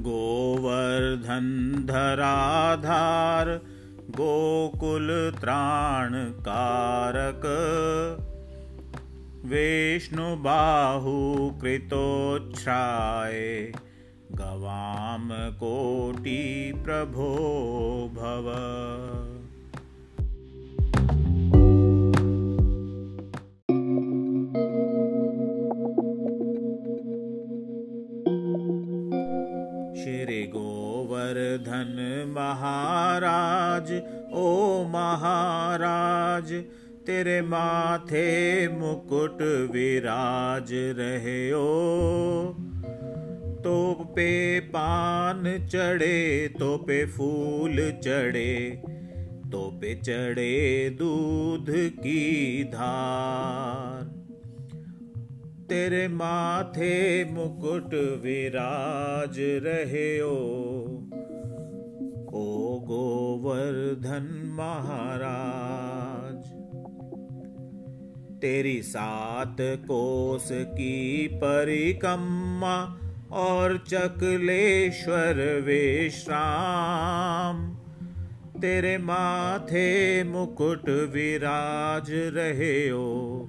गोवर्धनधराधार गोकुलत्राणकारक। विष्णुबाहुकृतोच्छ्राय गवां कोटिप्रभो भव। श्री गोवर्धन महाराज, ओ महाराज, तेरे माथे मुकुट विराज रहे ओ। तो पे पान चढ़े तो पे फूल चढ़े तो पे चढ़े दूध की धार। तेरे माथे मुकुट विराज रहे ओ ओ गोवर्धन महाराज। तेरी सात कोस की परिकम्मा और चकलेश्वर विश्राम। तेरे माथे मुकुट विराज रहे ओ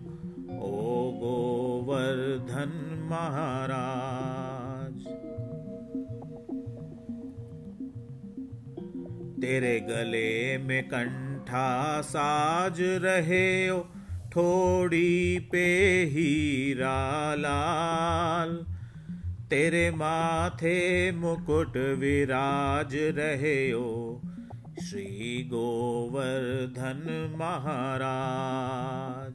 ओ गोवर्धन महाराज। तेरे गले में कंठा साज रहे हो, थोड़ी पे हीरा लाल तेरे माथे मुकुट विराज रहे हो, श्री गोवर्धन महाराज।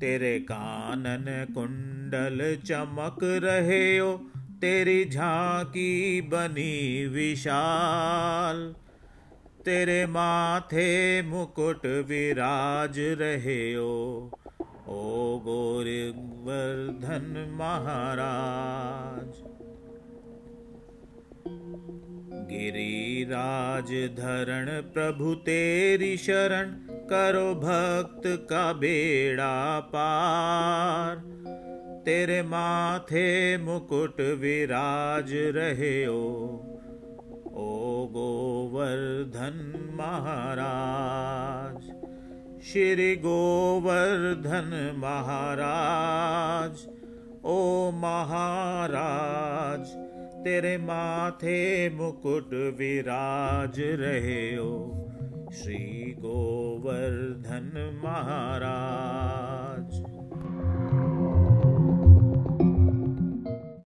तेरे कानन कुंडल चमक रहे हो, तेरी झांकी बनी विशाल। तेरे माथे मुकुट विराज रहे हो, ओ गोवर्धन महाराज। गिरिराज धरण प्रभु तेरी शरण करो भक्त का बेड़ा पार। तेरे माथे मुकुट विराज रहे ओ ओ गोवर्धन महाराज। श्री गोवर्धन महाराज, ओ महाराज तेरे माथे मुकुट विराज रहे हो। श्री गोवर्धन महाराज।